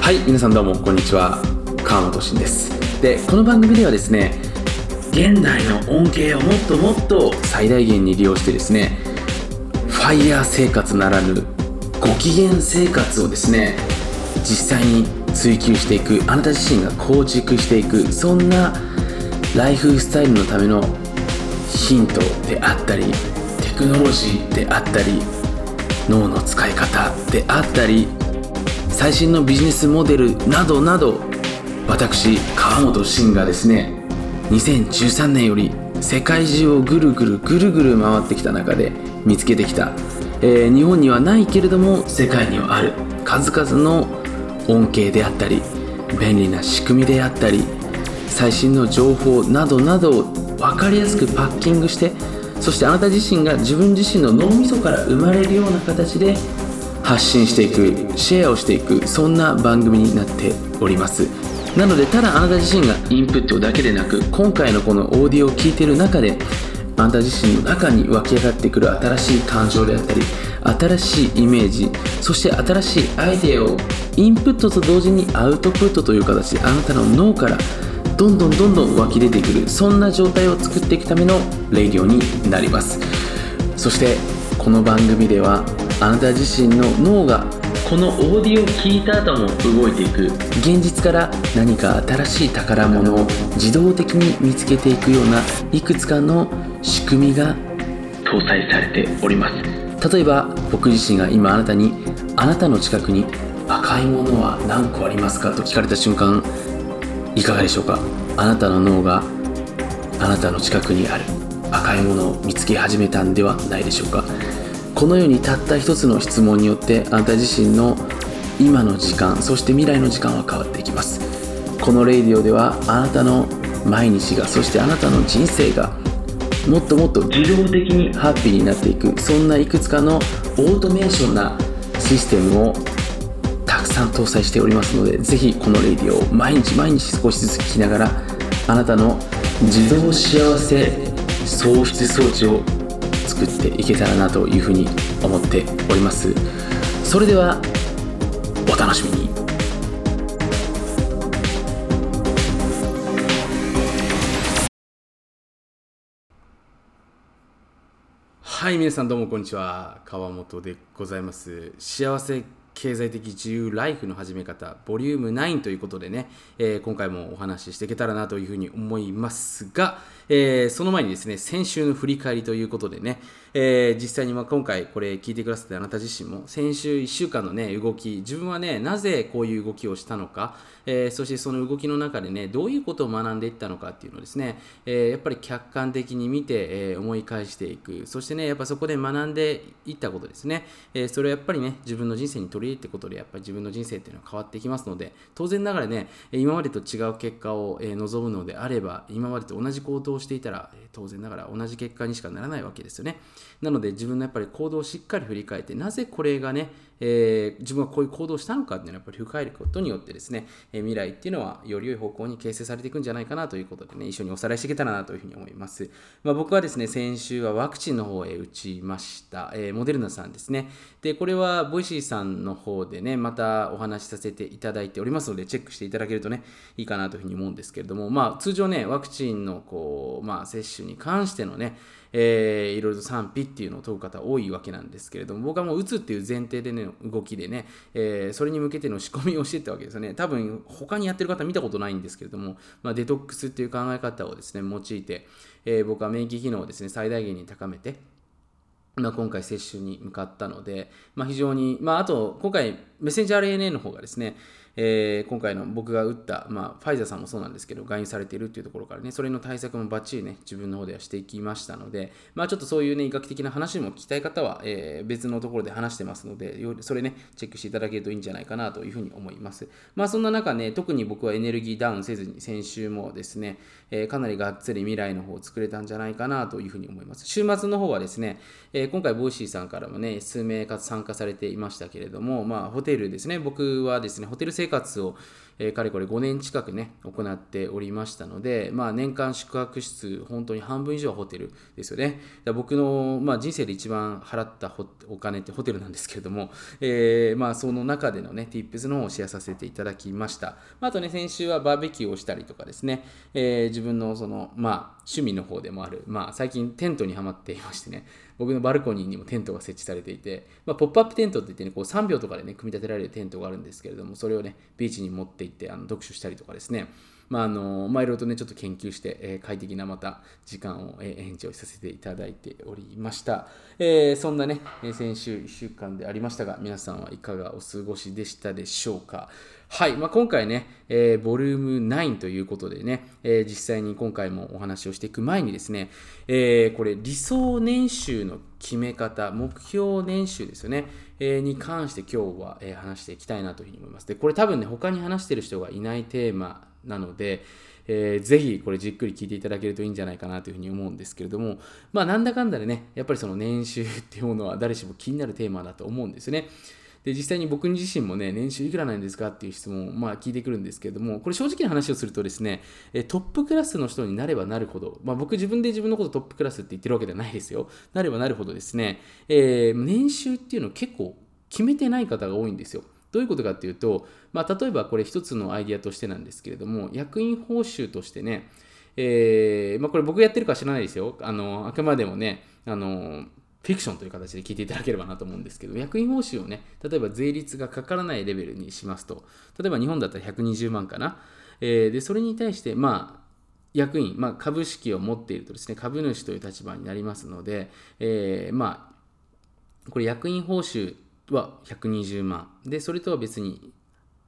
はい皆さんどうもこんにちは。川本慎です。でこの番組ではですね現代の恩恵をもっともっと最大限に利用してですねファイヤー生活ならぬご機嫌生活をですね実際に追求していくあなた自身が構築していくそんなライフスタイルのためのヒントであったりテクノロジーであったり脳の使い方であったり最新のビジネスモデルなどなど私川本慎がですね。2013年より世界中をぐるぐるぐるぐる回ってきた中で見つけてきた、えー日本にはないけれども世界にはある数々の恩恵であったり便利な仕組みであったり最新の情報などなどを分かりやすくパッキングしてそしてあなた自身が自分自身の脳みそから生まれるような形で発信していくシェアをしていくそんな番組になっております。なのでただあなた自身がインプットだけでなく今回のこのオーディオを聞いている中であなた自身の中に湧き上がってくる新しい感情であったり新しいイメージそして新しいアイデアをインプットと同時にアウトプットという形であなたの脳からどんどんどんどん湧き出てくるそんな状態を作っていくためのレディオになります。そしてこの番組ではあなた自身の脳がこのオーディオを聞いた後も動いていく。現実から何か新しい宝物を自動的に見つけていくようないくつかの仕組みが搭載されております。例えば僕自身が今あなたにあなたの近くに赤いものは何個ありますか？と聞かれた瞬間いかがでしょうか？あなたの脳があなたの近くにある赤いものを見つけ始めたんではないでしょうか？このようにたった一つの質問によってあなた自身の今の時間そして未来の時間は変わっていきます。このレイディオではあなたの毎日がそしてあなたの人生がもっともっと自動的にハッピーになっていくそんないくつかのオートメーションなシステムをさん搭載しておりますのでぜひこのレディオを毎日毎日少しずつ聞きながらあなたの自動幸せ喪失装置を作っていけたらなというふうに思っております。それではお楽しみに。はい皆さんどうもこんにちは。川本でございます。幸せ経済的自由ライフの始め方ボリューム9ということでね、えー今回もお話ししていけたらなというふうに思いますが、えーその前にですね先週の振り返りということでね、えー実際にま今回これ聞いてくださってあなた自身も先週1週間のね動き自分はねなぜこういう動きをしたのか、えそしてその動きの中でねどういうことを学んでいったのかっていうのをですね、えやっぱり客観的に見て、え思い返していく。そしてねやっぱそこで学んでいったことですね、えそれをやっぱりね自分の人生に取りりってことでやっぱり自分の人生っていうのは変わってきますので当然ながらね今までと違う結果を、望むのであれば今までと同じ行動をしていたら、当然ながら同じ結果にしかならないわけですよね。なので自分のやっぱり行動をしっかり振り返ってなぜこれがね、えー自分はこういう行動をしたのかっていうのをやっぱり振り返ることによってですね、え未来っていうのはより良い方向に形成されていくんじゃないかなということでね一緒におさらいしていけたらなというふうに思います、まあ、僕はですね先週はワクチンの方を打ちました、えーモデルナさんですね。でこれは Voicy さんの方でねまたお話しさせていただいておりますのでチェックしていただけるとねいいかなというふうに思うんですけれどもまあ通常ねワクチンのこうまあ接種に関してのねえーいろいろと賛否っていうのを問う方多いわけなんですけれども僕はもう打つっていう前提でね動きでね、えーそれに向けての仕込みをしてたわけですよね。多分他にやってる方見たことないんですけれども、まあ、デトックスっていう考え方をですね用いて、えー僕は免疫機能をですね最大限に高めてまあ、今回接種に向かったので、まあ、非常に、まあ、あと今回メッセンジャー RNA の方がですね、えー今回の僕が打った、まあ、ファイザーさんもそうなんですけど、外遊されているっていうところからね、それの対策もバッチリね、自分の方ではしていきましたので、まあ、ちょっとそういうね、医学的な話も聞きたい方は、えー別のところで話してますので、それね、チェックしていただけるといいんじゃないかなというふうに思います。まあ、そんな中ね、特に僕はエネルギーダウンせずに、先週もですね、えーかなりがっつり未来の方を作れたんじゃないかなというふうに思います。週末の方はですね、えー今回、 Voicy さんからもね、数名か参加されていましたけれども、まあ、ホテルですね、僕はですね、ホテル生活を、えー、かれこれ5年近くね、行っておりましたので、まあ、年間宿泊数、本当に半分以上はホテルですよね。僕の、まあ、人生で一番払ったお金ってホテルなんですけれども、えー、まあ、その中でのね、tips の方をシェアさせていただきました。まあ、あとね、先週はバーベキューをしたりとかですね、えー、自分のその、まあ、趣味の方でもある、まあ、最近テントにはまっていましてね、僕のバルコニーにもテントが設置されていて、まあ、ポップアップテントって言ってね、こう3秒とかでね、組み立てられるテントがあるんですけれども、それをね、ビーチに持って行ってあの読書したりとかですね、まああのまあ、いろいろとね、ちょっと研究して、えー、快適なまた時間を、えー、エンジョイさせていただいておりました。えー、そんなね、先週1週間でありましたが、皆さんはいかがお過ごしでしたでしょうか。はい、まあ、今回ね、えー、ボリューム9ということでね、えー、実際に今回もお話をしていく前にですね、えー、これ理想年収の決め方、目標年収ですよね、え、に関して今日は、え、話していきたいなというふうに思います。で、これ多分ね、他に話してる人がいないテーマなので、えー、ぜひこれじっくり聞いていただけるといいんじゃないかなというふうに思うんですけれども、まあなんだかんだでね、やっぱりその年収っていうものは誰しも気になるテーマだと思うんですね。で、実際に僕自身もね、年収いくらなんですかっていう質問をまあ聞いてくるんですけれども、これ正直な話をするとですね、トップクラスの人になればなるほど、まあ僕自分で自分のことトップクラスって言ってるわけではないですよ。なればなるほどですね、えー、年収っていうのを結構決めてない方が多いんですよ。どういうことかっていうと、まあ、例えばこれ一つのアイディアとしてなんですけれども、役員報酬としてね、えー、まあ、これ僕やってるか知らないですよ。あの、あくまでもね、あの、フィクションという形で聞いていただければなと思うんですけど、役員報酬をね、例えば税率がかからないレベルにしますと、例えば日本だったら120万かな。えー、で、それに対して、まあ、役員、まあ、株式を持っているとですね、株主という立場になりますので、えー、まあ、これ役員報酬は120万。で、それとは別に、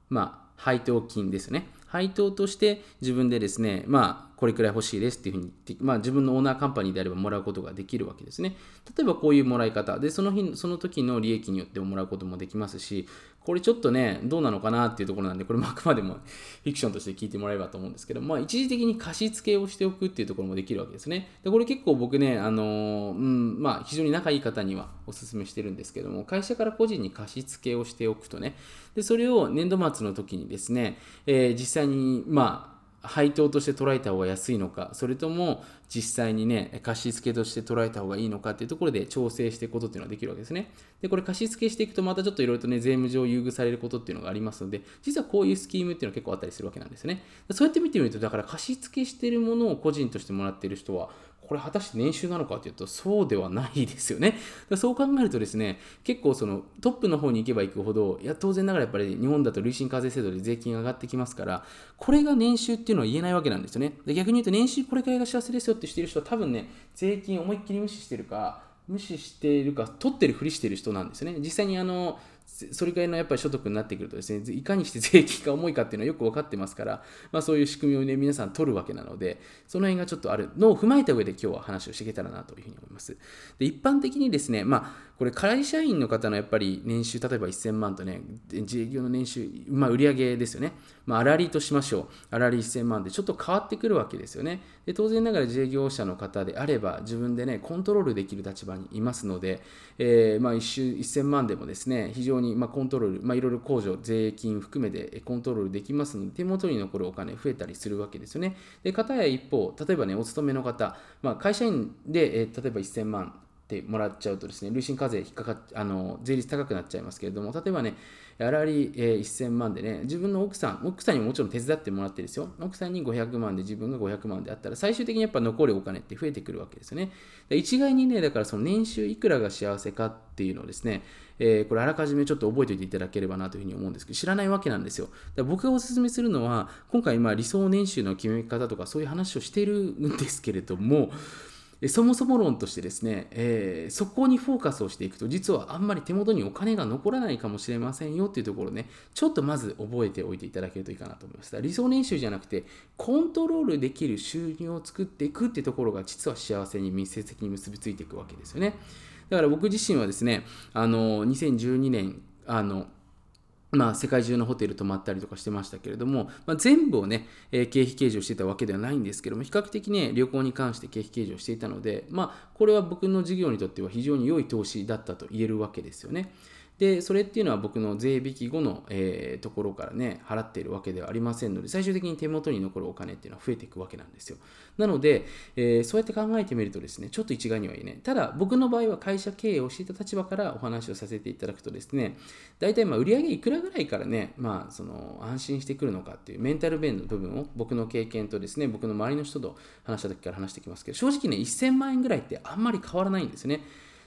まあ、配当金ですね。配当として自分でですね、まあ、これくらい欲しいですっていうふうに言って、まあ、自分のオーナーカンパニーであればもらうことができるわけですね。例えばこういうもらい方、で、その日、その時の利益によってもらうこともできますし、これちょっとね、どうなのかなっていうところなんで、これ もあくまでもフィクションとして聞いてもらえればと思うんですけど、まあ、一時的に貸し付けをしておくっていうところもできるわけですね。で、これ結構僕ね、あのうん、まあ、非常に仲いい方にはお勧めしてるんですけども、会社から個人に貸し付けをしておくとね、で、それを年度末の時にですね、えー、実際に、まあ、配当として捉えた方が安いのか、それとも実際にね、貸付として捉えた方がいいのかっていうところで調整していくことっていうのはできるわけですね。で、これ貸付していくとまたちょっといろいろとね、税務上優遇されることっていうのがありますので、実はこういうスキームっていうのは結構あったりするわけなんですね。そうやって見てみると、だから貸付してるものを個人としてもらっている人は、これ果たして年収なのかというとそうではないですよね。そう考えるとですね、結構そのトップの方に行けば行くほど、いや当然ながらやっぱり日本だと累進課税制度で税金が上がってきますから、これが年収っていうのは言えないわけなんですよね。で逆に言うと年収これくらいが幸せですよってしてる人は多分ね、税金思いっきり無視してるか、無視しているか、取ってるふりしてる人なんですよね。実際にあの、それぐらいのやっぱり所得になってくるとですね、いかにして税金が重いかっていうのはよく分かってますから、まあ、そういう仕組みをね、皆さん取るわけなので、その辺がちょっとあるのを踏まえた上で今日は話をしていけたらなというふうに思います。で、一般的にですね、まあ、これ会社員の方のやっぱり年収、例えば1000万とね、自営業の年収、まあ、売上ですよね。まあ、粗利としましょう。粗利1000万でちょっと変わってくるわけですよね。で、当然ながら自営業者の方であれば、自分でね、コントロールできる立場にいますので、えー、まあ、1週1000万でもですね、非常にまコントロール、まあ、いろいろ控除、税金含めてコントロールできますので、手元に残るお金増えたりするわけですよね。で、方や一方、例えばね、お勤めの方、まあ、会社員で、えー、例えば1000万、てもらっちゃうとですね、累進課税引っかかっあの税率高くなっちゃいますけれども、例えばね、粗利、えー、1000万でね、自分の奥さん、奥さんにももちろん手伝ってもらってですよ、奥さんに500万で自分が500万であったら、最終的にやっぱ残るお金って増えてくるわけですよね。一概にね、だからその年収いくらが幸せかっていうのをですね、えー、これあらかじめちょっと覚えておいていただければなというふうに思うんですけど、知らないわけなんですよ。だ僕がお勧めするのは、今回まあ理想年収の決め方とかそういう話をしているんですけれども、そもそも論としてですね、えー、そこにフォーカスをしていくと、実はあんまり手元にお金が残らないかもしれませんよっていうところね、ちょっとまず覚えておいていただけるといいかなと思います。理想年収じゃなくて、コントロールできる収入を作っていくっていうところが、実は幸せに密接的に結びついていくわけですよね。だから僕自身はですね、あの、2012年、あの、まあ、世界中のホテル泊まったりとかしてましたけれども、まあ、全部をね、えー、経費計上してたわけではないんですけども、比較的ね、旅行に関して経費計上していたので、まあ、これは僕の事業にとっては非常に良い投資だったと言えるわけですよね。で、それっていうのは僕の税引き後の、えー、ところからね、払っているわけではありませんので、最終的に手元に残るお金っていうのは増えていくわけなんですよ。なので、えー、そうやって考えてみるとですね、ちょっと一概には言えない。ただ、僕の場合は会社経営をしていた立場からお話をさせていただくとですね、大体まあ売上いくらぐらいからね、まあ、その安心してくるのかっていうメンタル面の部分を僕の経験とですね、僕の周りの人と話した時から話してきますけど、正直ね、1000万円ぐらいってあんまり変わらないんですね。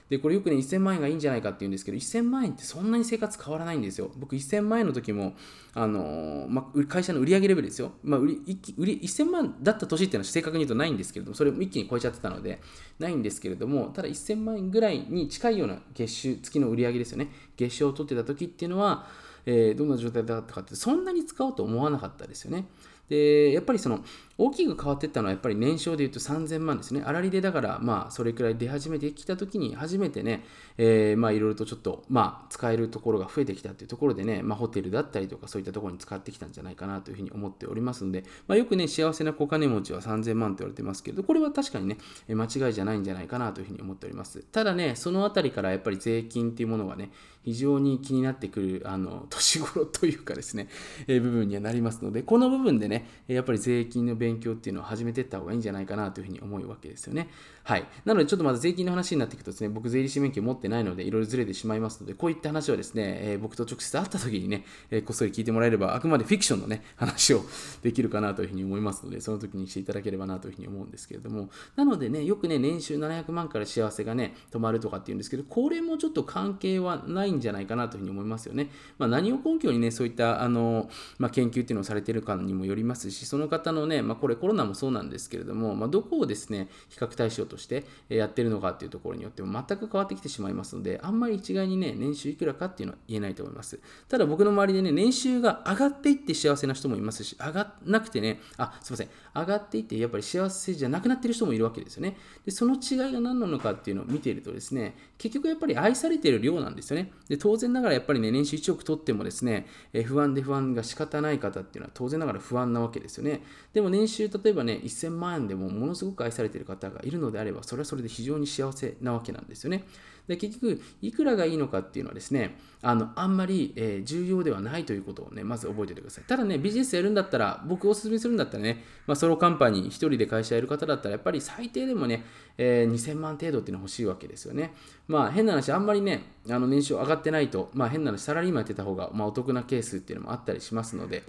で、これよくね、1000万円がいいんじゃないかって言うんですけど、1000万円ってそんなに生活変わらないんですよ。僕、1000万円の時も、あのー、まあ、会社の売上レベルですよ。まあ、売り売り1000万だった年っていうのは正確に言うとないんですけれども、それを一気に超えちゃってたので、ないんですけれども、ただ1000万円ぐらいに近いような月収、月の売上ですよね。月収を取ってた時っていうのは、えー、どんな状態だったかって、そんなに使おうと思わなかったですよね。で、やっぱりその、大きく変わっていったのはやっぱり年商でいうと3000万ですね。粗利でだから、まあ、それくらい出始めてきたときに、初めてね、え、まあ、いろいろとちょっと、まあ、使えるところが増えてきたというところでね、まあ、ホテルだったりとか、そういったところに使ってきたんじゃないかなというふうに思っておりますので、まあ、よくね、幸せな小金持ちは3000万と言われてますけど、これは確かにね、間違いじゃないんじゃないかなというふうに思っております。ただね、そのあたりからやっぱり税金っていうものがね、非常に気になってくる、あの、年頃というかですね、えー、部分にはなりますので、この部分でね、やっぱり税金の勉強っていうのを始めていった方がいいんじゃないかなというふうに思うわけですよね。はい。なので、ちょっとまだ税金の話になっていくとですね、僕、税理士免許持ってないので、いろいろずれてしまいますので、こういった話はですね、えー、僕と直接会った時にね、え、こっそり聞いてもらえれば、あくまでフィクションのね、話をできるかなというふうに思いますので、その時にしていただければなというふうに思うんですけれども、なのでね、よくね、年収700万から幸せがね、止まるとかっていうんですけど、これもちょっと関係はないんじゃないかなというふうに思いますよね。まあ、何を根拠にね、そういった、あの、まあ、研究っていうのをされているかにもよりますし、その方のね、まあ、これコロナもそうなんですけれども、まあ、どこをですね、比較対象としてやってるのかっていうところによっても全く変わってきてしまいますので、あんまり一概にね、年収いくらかっていうのは言えないと思います。ただ僕の周りでね、年収が上がっていって幸せな人もいますし、上がなくてね、あ、すいません、上がっていってやっぱり幸せじゃなくなってる人もいるわけですよね。で、その違いが何なのかっていうのを見ているとですね、結局やっぱり愛されている量なんですよね。で、当然ながらやっぱりね、年収1億取ってもですね、え不安で不安が仕方ない方っていうのは当然ながら不安なわけですよね。でも年収、例えばね、1000万円でもものすごく愛されている方がいるのであれば、それはそれで非常に幸せなわけなんですよね。で結局、いくらがいいのかっていうのはですね、あのあんまり、えー、重要ではないということをね、まず覚えておいてください。ただね、ビジネスやるんだったら、僕おすすめするんだったらね、まあ、ソロカンパニー1人で会社やる方だったら、やっぱり最低でもね、えー、2000万程度っていうのは欲しいわけですよね。まあ変な話、あんまりね、あの年収上がってないと、まあ変な話、サラリーマンやってた方が、まあ、お得なケースっていうのもあったりしますので、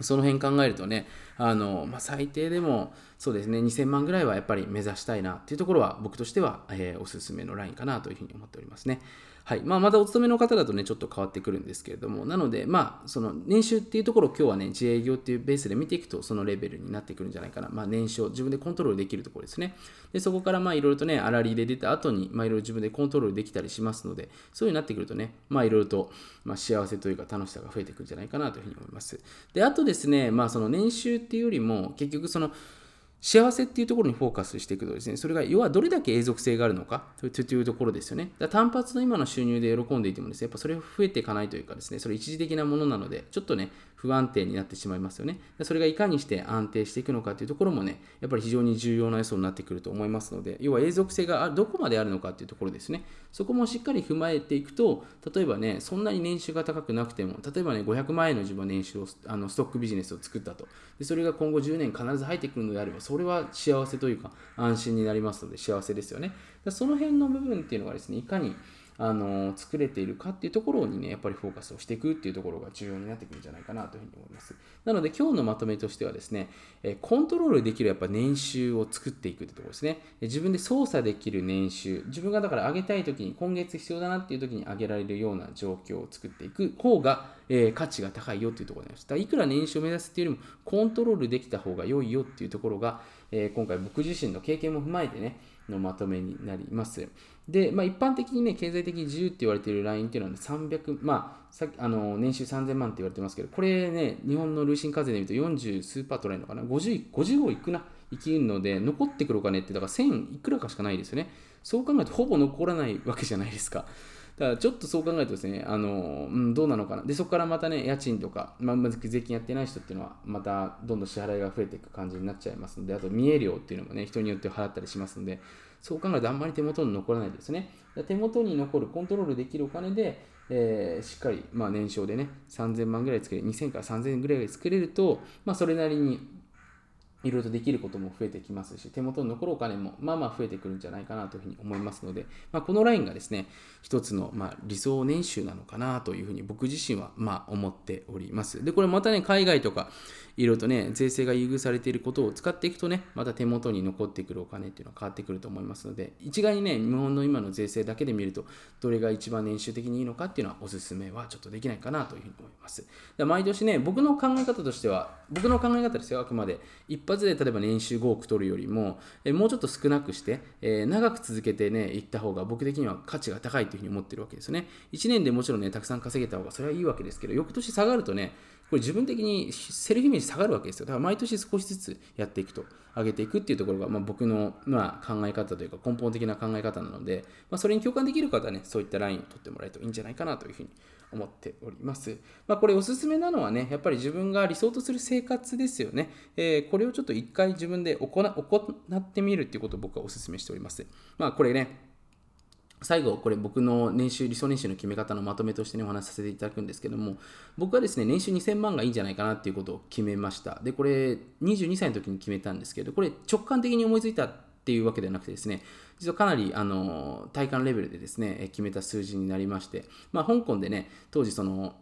その辺考えるとね、あのまあ、最低でもそうですね2000万ぐらいはやっぱり目指したいなっていうところは僕としては、えー、おすすめのラインかなというふうに思っておりますね。はいまあ、またお勤めの方だとね、ちょっと変わってくるんですけれども、なので、まあ、その年収っていうところを今日はね、自営業っていうベースで見ていくと、そのレベルになってくるんじゃないかな。まあ、年商、自分でコントロールできるところですね。で、そこからまあ、いろいろとね、粗利で出た後に、まあ、いろいろ自分でコントロールできたりしますので、そういうになってくるとね、まあ、いろいろと、まあ、幸せというか楽しさが増えてくるんじゃないかなというふうに思います。で、あとですね、まあ、その年収っていうよりも、結局その、幸せっていうところにフォーカスしていくとですね、それが要はどれだけ永続性があるのかというところですよね。だ単発の今の収入で喜んでいてもですね、やっぱそれ増えていかないというかですね、それ一時的なものなので、ちょっとね、不安定になってしまいますよね。それがいかにして安定していくのかというところもね、やっぱり非常に重要な要素になってくると思いますので、要は永続性がどこまであるのかというところですね。そこもしっかり踏まえていくと、例えばね、そんなに年収が高くなくても、例えばね、500万円の自分は年収を、あのストックビジネスを作ったと。でそれが今後10年必ず入ってくるのであれば、それは幸せというか安心になりますので幸せですよね。その辺の部分っていうのがですね、いかにあの作れているかっていうところにね、やっぱりフォーカスをしていくっていうところが重要になってくるんじゃないかなというふうに思います。なので今日のまとめとしてはですね、コントロールできるやっぱ年収を作っていくってところですね。自分で操作できる年収、自分がだから上げたい時に今月必要だなっていう時に上げられるような状況を作っていく方が、え、価値が高いよっていうところになります。だいくら年収を目指すっていうよりもコントロールできた方が良いよっていうところが、え、今回僕自身の経験も踏まえてね、のまとめになります。で、まあ、一般的にね、経済的自由って言われているラインっていうのは、ね、300、まあ、さあの年収3000万って言われてますけど、これね、日本の累進課税で見ると40スーパー取られるのかな、50, 50をいくな、いきるので、残ってくるお金って、だから1000いくらかしかないですよね。そう考えると、ほぼ残らないわけじゃないですか。だからちょっとそう考えるとですね、あのうん、どうなのかな。で、そこからまたね、家賃とか、まあ、まず税金やってない人っていうのは、またどんどん支払いが増えていく感じになっちゃいますので、あと、見え量っていうのもね、人によって払ったりしますので、そう考えるとあんまり手元に残らないですね。手元に残る、コントロールできるお金で、えー、しっかり、まあ、年商でね、3000万ぐらい作れる、2000から3000ぐらい作れると、まあ、それなりにいろいろとできることも増えてきますし、手元に残るお金もまあまあ増えてくるんじゃないかなというふうに思いますので、まあ、このラインがですね、一つのま理想年収なのかなというふうに僕自身はま思っております。で、これまたね、海外とかいろいろとね、税制が優遇されていることを使っていくとね、また手元に残ってくるお金っていうのは変わってくると思いますので、一概にね、日本の今の税制だけで見ると、どれが一番年収的にいいのかっていうのはおすすめはちょっとできないかなというふうに思います。で毎年ね、僕の考え方としては、僕の考え方ですよ、あくまで。一発で例えば年収5億取るよりも、えもうちょっと少なくして、えー、長く続けてね、行った方が僕的には価値が高いというふうに思ってるわけですよね。1年でもちろんね、たくさん稼げた方がそれはいいわけですけど、翌年下がるとね、これ自分的にセルフイメージ下がるわけですよ。だから毎年少しずつやっていくと、上げていくっていうところが、まあ、僕の、まあ、考え方というか根本的な考え方なので、まあ、それに共感できる方はね、そういったラインを取ってもらえるといいんじゃないかなというふうに思っております。まあ、これおすすめなのはね、やっぱり自分が理想とする生活ですよね。えー、これをちょっと一回自分で行ってみるっていうことを僕はお勧めしております。まあ、これね、最後、これ僕の年収、理想年収の決め方のまとめとしてね、お話しさせていただくんですけども、僕はですね、年収2000万がいいんじゃないかなっていうことを決めました。で、これ、22歳の時に決めたんですけど、これ直感的に思いついたっていうわけではなくてですね、実はかなりあの体感レベルでですね、決めた数字になりまして、まあ、香港でね、当時その、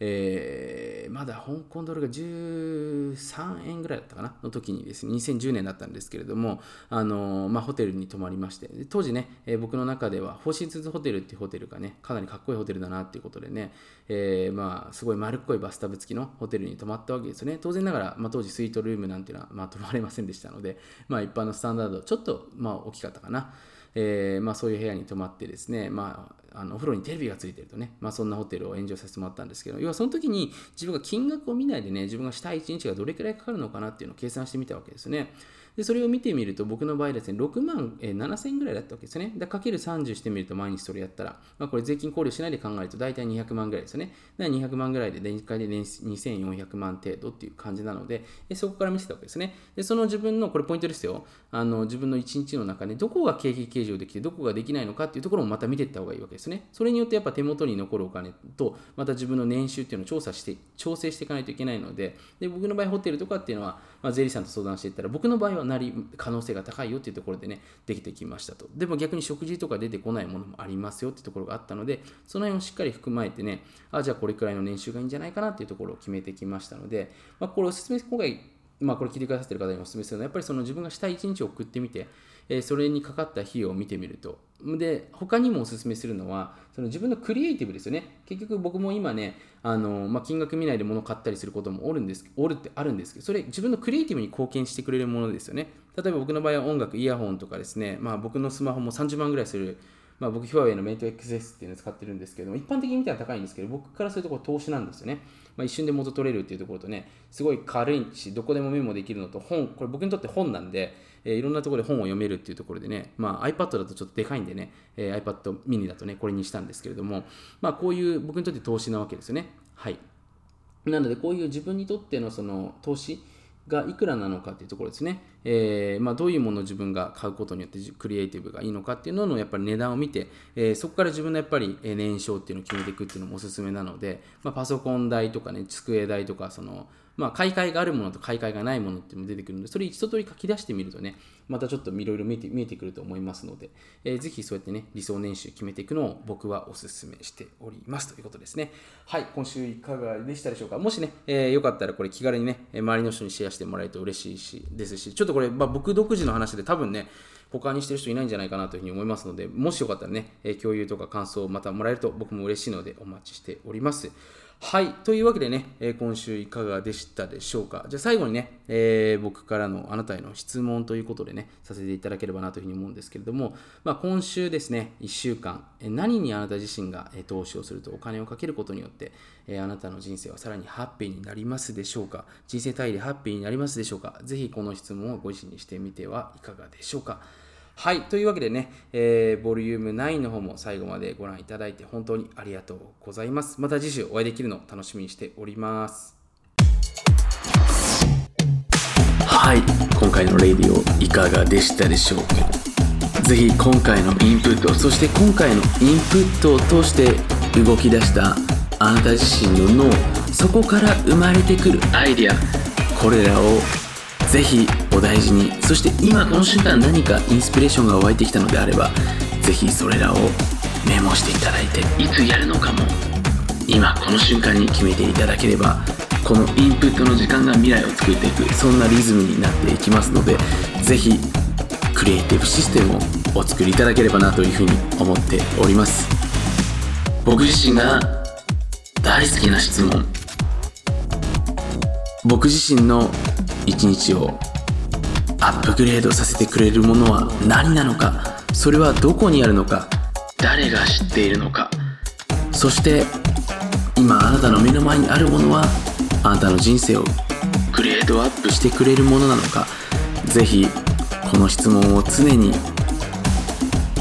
えー、まだ香港ドルが13円ぐらいだったかなの時にですね、2010年だったんですけれども、あのまあ、ホテルに泊まりまして、当時ね、えー、僕の中では、フォーシーズホテルっていうホテルがね、かなりかっこいいホテルだなっていうことでね、え、まあ、すごい丸っこいバスタブ付きのホテルに泊まったわけですよね。当然ながら、まあ、当時スイートルームなんていうのは、まあ、泊まれませんでしたので、まあ、一般のスタンダード、ちょっと、まあ、大きかったかな。えーまあ、そういう部屋に泊まってですね、まあ、あのお風呂にテレビがついてるとね、まあ、そんなホテルを炎上させてもらったんですけど、要はその時に自分が金額を見ないでね、自分がしたい一日がどれくらいかかるのかなっていうのを計算してみたわけですね。で、それを見てみると、僕の場合ですね、6万、えー、7千ぐらいだったわけですよね。だかける30してみると、毎日それやったら、まあ、これ税金考慮しないで考えると、大体200万ぐらいですよね。だから200万ぐらいで、電気で2400万程度っていう感じなので、でそこから見せたわけですね。で、その自分の、これポイントですよ。あの、自分の1日の中で、どこが経費計上できて、どこができないのかっていうところもまた見ていった方がいいわけですね。それによってやっぱ手元に残るお金と、また自分の年収っていうのを調査して、調整していかないといけないので、で僕の場合、ホテルとかっていうのは、まあ、税理士さんと相談していったら、僕の場合はなり、可能性が高いよっていうところでね、できてきましたと。でも逆に食事とか出てこないものもありますよっていうところがあったので、その辺をしっかり含まえてね、あ、じゃあこれくらいの年収がいいんじゃないかなっていうところを決めてきましたので、まあ、これおすすめ、今回、まあ、これ聞いてくださってる方にお勧めするのは、やっぱりその自分がしたい一日を送ってみて、えー、それにかかった費用を見てみると。で、他にもお勧めするのは、その自分のクリエイティブですよね。結局僕も今ね、あのまあ、金額見ないで物を買ったりすることもおるんです、おるってあるんですけど、それ自分のクリエイティブに貢献してくれるものですよね。例えば僕の場合は音楽、イヤホンとかですね、まあ、僕のスマホも30万ぐらいするまあ、僕、ヒュアウェイのメイト XS っていうのを使ってるんですけども、一般的に見たら高いんですけど、僕からするとこ投資なんですよね。まあ、一瞬で元取れるっていうところとね、すごい軽いし、どこでもメモできるのと、本、これ僕にとって本なんで、えー、いろんなところで本を読めるっていうところでね、まあ、iPad だとちょっとでかいんでね、えー、iPad mini だとね、これにしたんですけれども、まあ、こういう僕にとって投資なわけですよね。はい。なので、こういう自分にとってのその投資、がいくらなのかっていうところですね、えーまあ、どういうものを自分が買うことによってクリエイティブがいいのかっていうののやっぱり値段を見て、えー、そこから自分のやっぱり年商っていうのを決めていくっていうのもおすすめなので、まあ、パソコン代とかね机代とかそのまあ、買い替えがあるものと買い替えがないものっていうのも出てくるので、それ一通り書き出してみるとね、またちょっといろいろ見えて見えてくると思いますので、えー、ぜひそうやってね、理想年収決めていくのを僕はお勧めしておりますということですね。はい、今週いかがでしたでしょうか？もしね、えー、よかったらこれ気軽にね、周りの人にシェアしてもらえると嬉しいし、ですし、ちょっとこれ、まあ、僕独自の話で多分ね、他にしてる人いないんじゃないかなというふうに思いますので、もしよかったらね、え共有とか感想をまたもらえると僕も嬉しいのでお待ちしております。はい。というわけでね、え、今週いかがでしたでしょうか。じゃあ最後にね、えー、僕からのあなたへの質問ということでね、させていただければなというふうに思うんですけれども、まあ、今週ですね、1週間、何にあなた自身が、投資をするとお金をかけることによって、えあなたの人生はさらにハッピーになりますでしょうか人生単位でハッピーになりますでしょうかぜひこの質問をご自身にしてみてはいかがでしょうかはい、というわけでね、えー、ボリューム9の方も最後までご覧いただいて本当にありがとうございます。また次週お会いできるのを楽しみにしております。はい、今回のレディオいかがでしたでしょうか？ぜひ今回のインプット、そして今回のインプットを通して動き出したあなた自身の脳、そこから生まれてくるアイディア、これらをぜひお大事に。そして今この瞬間何かインスピレーションが湧いてきたのであればぜひそれらをメモしていただいていつやるのかも今この瞬間に決めていただければこのインプットの時間が未来を作っていくそんなリズムになっていきますのでぜひクリエイティブシステムをお作りいただければなというふうに思っております。僕自身が大好きな質問。僕自身の一日をアップグレードさせてくれるものは何なのか？それはどこにあるのか？誰が知っているのか？そして今あなたの目の前にあるものはあなたの人生をグレードアップしてくれるものなのか？ぜひこの質問を常に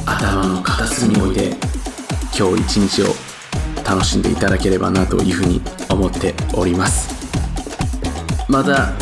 頭の片隅に置いて今日一日を楽しんでいただければなというふうに思っております。また